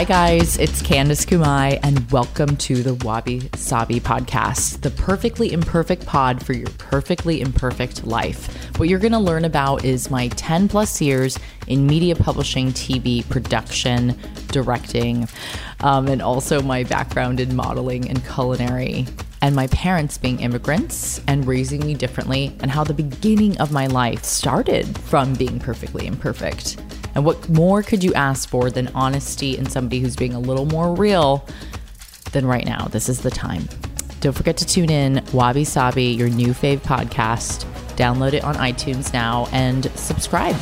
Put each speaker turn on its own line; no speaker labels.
Hi, guys, it's Candice Kumai, and welcome to the Wabi Sabi podcast, the perfectly imperfect pod for your perfectly imperfect life. What you're going to learn about is my 10 plus years in media publishing, TV production, directing, um, and also my background in modeling and culinary and my parents being immigrants and raising me differently, and how the beginning of my life started from being perfectly imperfect. And what more could you ask for than honesty and somebody who's being a little more real than right now? This is the time. Don't forget to tune in Wabi Sabi, your new fave podcast. Download it on iTunes now and subscribe.